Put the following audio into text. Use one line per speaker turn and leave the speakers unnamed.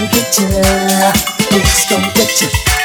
gonna get you. It's gonna get you.